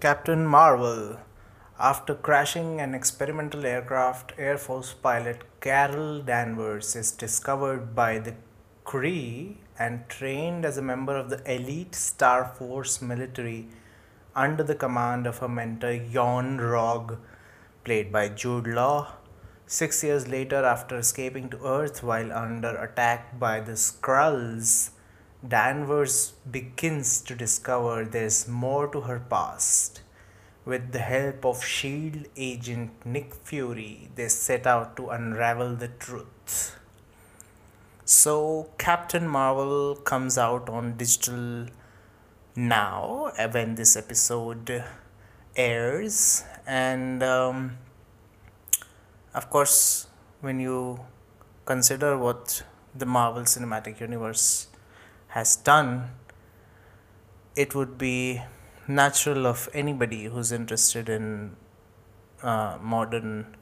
Captain Marvel. After crashing an experimental aircraft, Air Force pilot Carol Danvers is discovered by the Kree and trained as a member of the elite Star Force military under the command of her mentor Yon-Rogg, played by Jude Law. Six years later, after escaping to Earth while under attack by the Skrulls, Danvers begins to discover there's more to her past. With the help of S.H.I.E.L.D. agent Nick Fury, they set out to unravel the truth. So, Captain Marvel comes out on digital now uh, when this episode airs, and um, of course, when you consider what the Marvel Cinematic Universe has done, it would be natural of anybody who's interested in uh, modern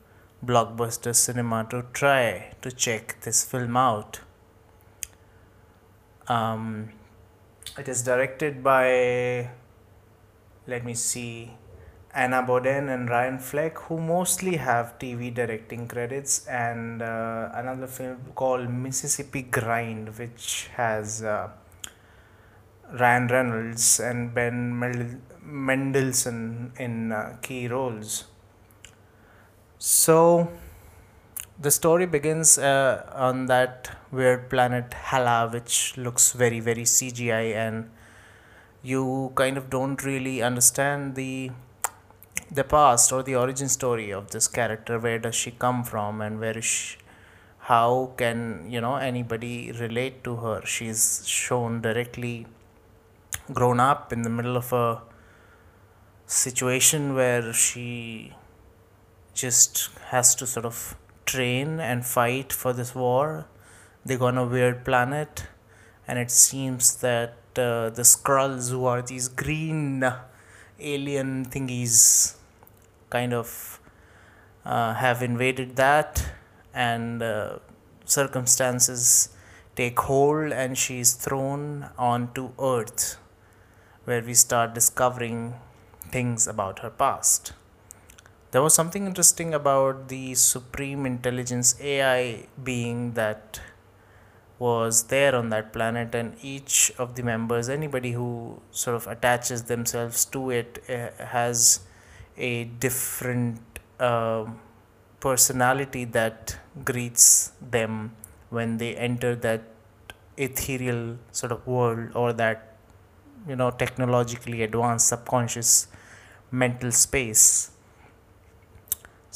blockbuster cinema to try to check this film out. Um, it is directed by, let me see, Anna Boden and Ryan Fleck, who mostly have TV directing credits, and uh, another film called Mississippi Grind, which has uh, Ryan Reynolds and Ben Mendelsohn in uh, key roles. So, the story begins uh, on that weird planet Hala, which looks very, very CGI, and you kind of don't really understand the the past or the origin story of this character where does she come from and where is she, how can you know anybody relate to her? She's shown directly grown up in the middle of a situation where she just has to sort of train and fight for this war. They go on a weird planet and it seems that uh, the Skrulls who are these green alien thingies kind of uh, have invaded that and uh, circumstances take hold and she is thrown onto earth where we start discovering things about her past. There was something interesting about the supreme intelligence ai being that was there on that planet and each of the members anybody who sort of attaches themselves to it uh, has a different uh, personality that greets them when they enter that ethereal sort of world or that you know technologically advanced subconscious mental space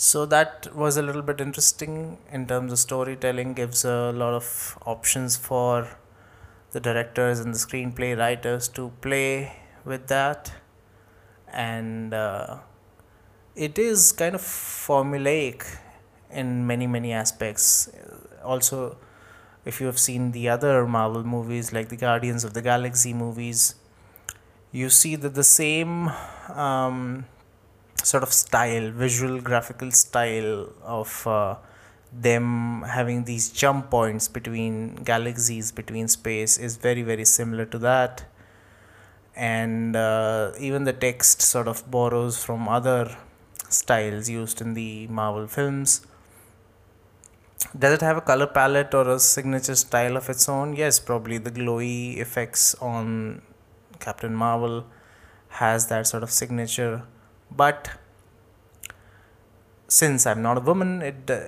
so that was a little bit interesting in terms of storytelling gives a lot of options for the directors and the screenplay writers to play with that. And uh, it is kind of formulaic in many many aspects. Also if you have seen the other marvel movies like the guardians of the galaxy movies you see that the same um, sort of style visual graphical style of uh, them having these jump points between galaxies between space is very very similar to that and uh, even the text sort of borrows from other styles used in the Marvel films. Does it have a color palette or a signature style of its own? Yes, probably the glowy effects on Captain Marvel has that sort of signature. But since I'm not a woman, it uh,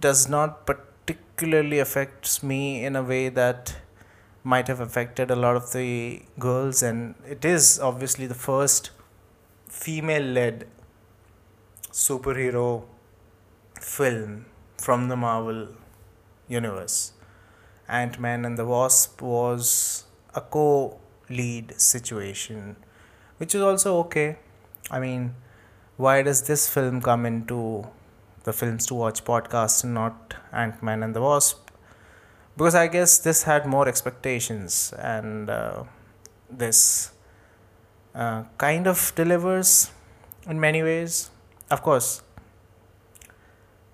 does not particularly affects me in a way that might have affected a lot of the girls and it is obviously the first female led superhero film from the Marvel universe. Ant Man and the Wasp was a co lead situation, which is also okay. I mean, why does this film come into the Films to Watch podcast and not Ant Man and the Wasp? Because I guess this had more expectations and uh, this uh, kind of delivers in many ways of course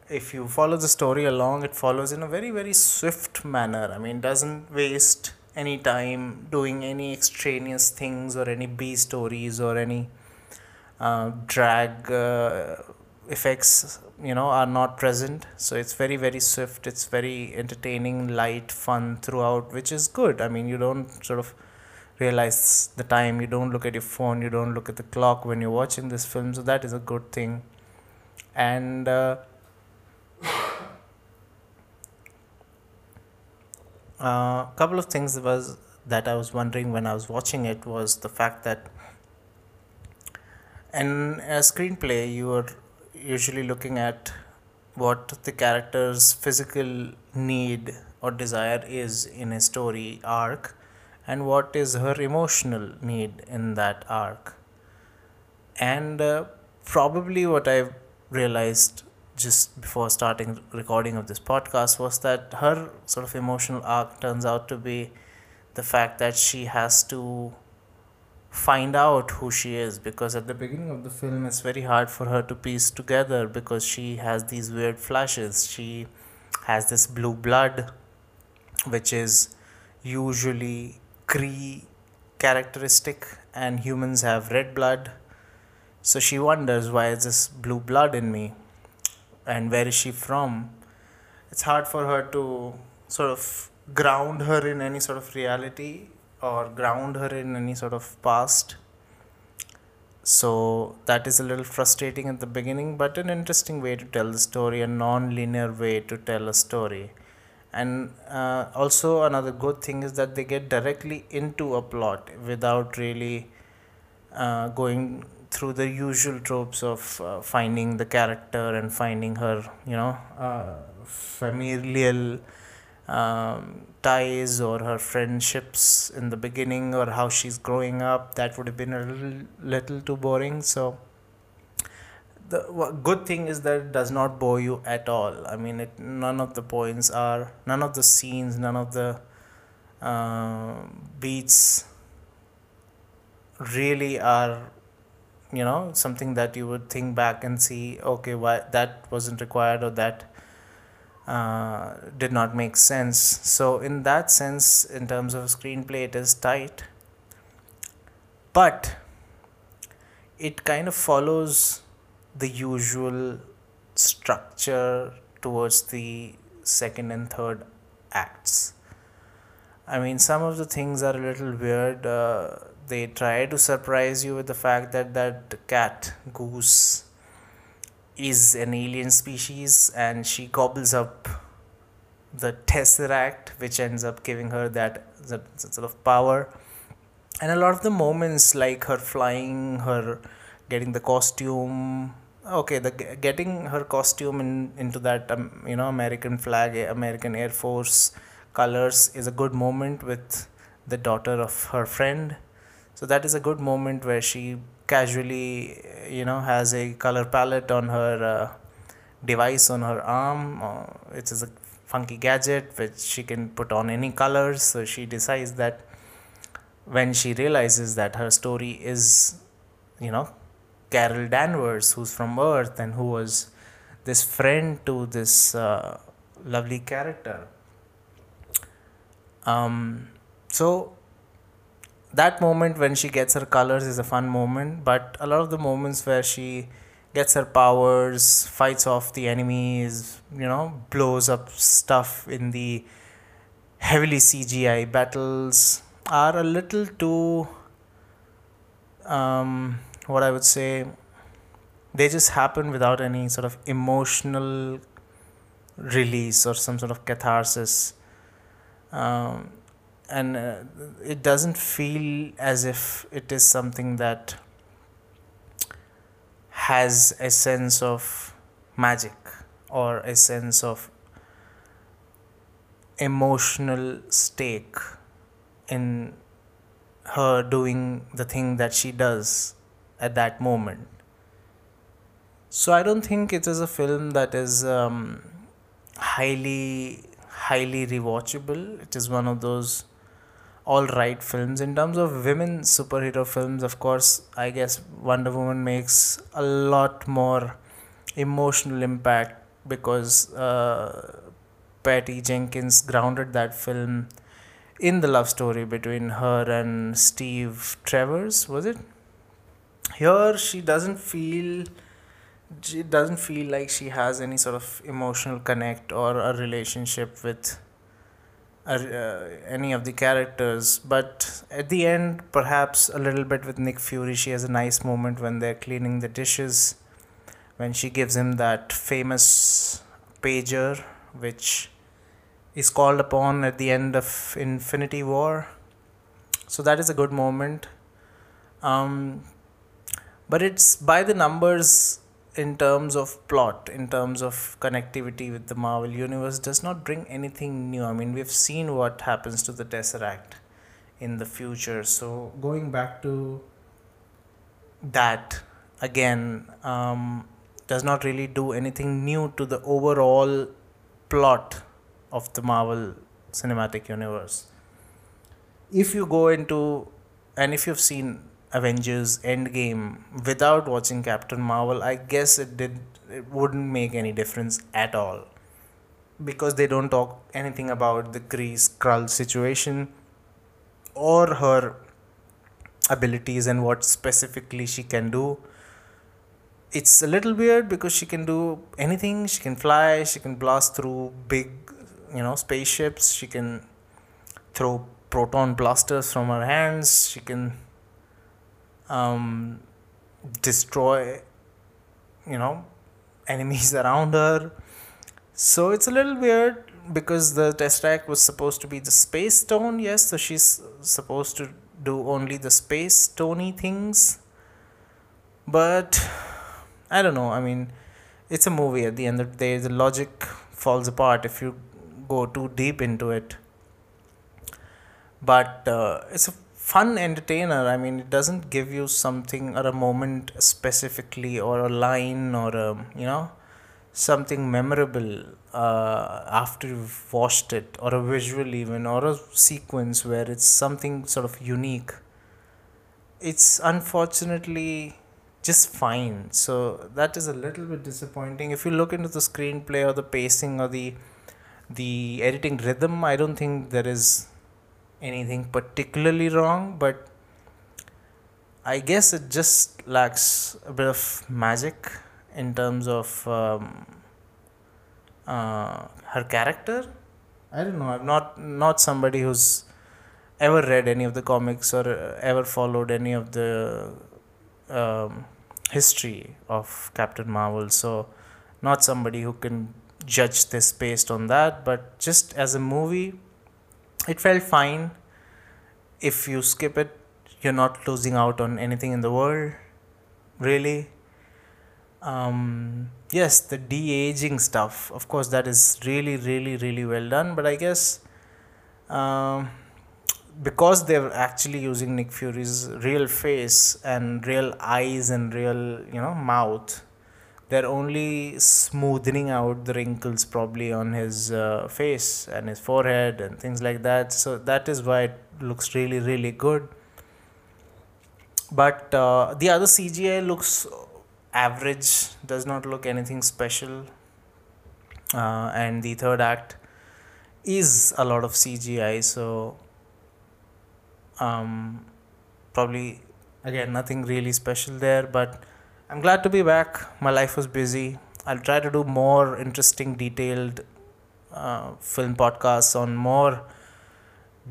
if you follow the story along it follows in a very very swift manner i mean doesn't waste any time doing any extraneous things or any b stories or any uh, drag uh, effects you know are not present. So it's very very swift. It's very entertaining light fun throughout which is good. I mean you don't sort of realize the time. You don't look at your phone. You don't look at the clock when you're watching this film. So that is a good thing. And uh, a uh, couple of things was that I was wondering when I was watching it was the fact that in a screenplay you are usually looking at what the character's physical need or desire is in a story arc and what is her emotional need in that arc. And uh, probably what i've realized just before starting recording of this podcast was that her sort of emotional arc turns out to be the fact that she has to find out who she is because at the beginning of the film it's very hard for her to piece together because she has these weird flashes. She has this blue blood which is usually Kree characteristic and humans have red blood. So she wonders why is this blue blood in me? And where is she from? It's hard for her to sort of ground her in any sort of reality or ground her in any sort of past. So that is a little frustrating at the beginning but an interesting way to tell the story a non-linear way to tell a story. And uh, also another good thing is that they get directly into a plot without really uh, going through the usual tropes of uh, finding the character and finding her you know uh, familial um, ties or her friendships in the beginning or how she's growing up that would have been a little, little too boring. So the good thing is that it does not bore you at all. I mean it none of the points are none of the scenes none of the uh, beats really are you know something that you would think back and see okay why that wasn't required or that uh, did not make sense. So, in that sense, in terms of screenplay, it is tight, but it kind of follows the usual structure towards the second and third acts. I mean, some of the things are a little weird. Uh, they try to surprise you with the fact that that cat, goose, is an alien species and she gobbles up the tesseract which ends up giving her that, that sort of power. And a lot of the moments like her flying her getting the costume okay the getting her costume in into that um, you know american flag american air force colors is a good moment with the daughter of her friend. So that is a good moment where she casually you know has a color palette on her uh, device on her arm. Uh, which is a funky gadget which she can put on any colors so she decides that when she realizes that her story is you know carol danvers who's from earth and who was this friend to this uh, lovely character. Um, so that moment when she gets her colors is a fun moment but a lot of the moments where she gets her powers fights off the enemies you know blows up stuff in the heavily cgi battles are a little too um, what i would say they just happen without any sort of emotional release or some sort of catharsis. Um, and uh, it doesn't feel as if it is something that has a sense of magic or a sense of emotional stake in her doing the thing that she does at that moment. So I don't think it is a film that is um, highly highly rewatchable. It is one of those all right films. In terms of women superhero films of course i guess wonder woman makes a lot more emotional impact because uh, patty jenkins grounded that film in the love story between her and steve trevor's was it? Here she doesn't feel she doesn't feel like she has any sort of emotional connect or a relationship with uh, any of the characters but at the end perhaps a little bit with nick fury she has a nice moment when they're cleaning the dishes when she gives him that famous pager which is called upon at the end of infinity war. So that is a good moment. Um, but it's by the numbers in terms of plot, in terms of connectivity with the Marvel Universe, does not bring anything new. I mean, we've seen what happens to the Tesseract in the future. So, going back to that again, um, does not really do anything new to the overall plot of the Marvel Cinematic Universe. If you go into, and if you've seen Avengers Endgame without watching Captain Marvel, I guess it did it wouldn't make any difference at all. Because they don't talk anything about the Kree Skrull situation or her abilities and what specifically she can do. It's a little weird because she can do anything. She can fly, she can blast through big, you know, spaceships, she can throw proton blasters from her hands, she can um, destroy you know enemies around her. So it's a little weird because the tesseract was supposed to be the space stone yes so she's supposed to do only the space stony things. But i don't know i mean it's a movie at the end of the day the logic falls apart if you go too deep into it. But uh, it's a fun entertainer. I mean it doesn't give you something or a moment specifically or a line or a you know something memorable uh, after you've watched it or a visual even or a sequence where it's something sort of unique. It's unfortunately just fine. So that is a little bit disappointing. If you look into the screenplay or the pacing or the the editing rhythm i don't think there is anything particularly wrong, but I guess it just lacks a bit of magic in terms of um, uh, her character. I don't know. I'm not not somebody who's ever read any of the comics or ever followed any of the um, history of Captain Marvel. So, not somebody who can judge this based on that. But just as a movie, it felt fine. If you skip it you're not losing out on anything in the world really. Um, yes the de-aging stuff of course that is really really really well done but i guess um, because they're actually using nick fury's real face and real eyes and real you know mouth they're only smoothing out the wrinkles probably on his uh, face and his forehead and things like that. So that is why it looks really really good. But uh, the other cgi looks average does not look anything special. Uh, and the third act is a lot of cgi so um, probably again nothing really special there but I'm glad to be back. My life was busy. I'll try to do more interesting, detailed uh, film podcasts on more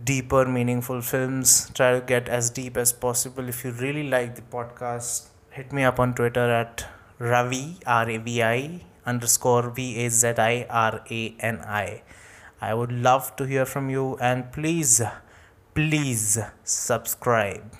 deeper, meaningful films. Try to get as deep as possible. If you really like the podcast, hit me up on Twitter at Ravi, R A V I underscore V A Z I R A N I. I would love to hear from you and please, please subscribe.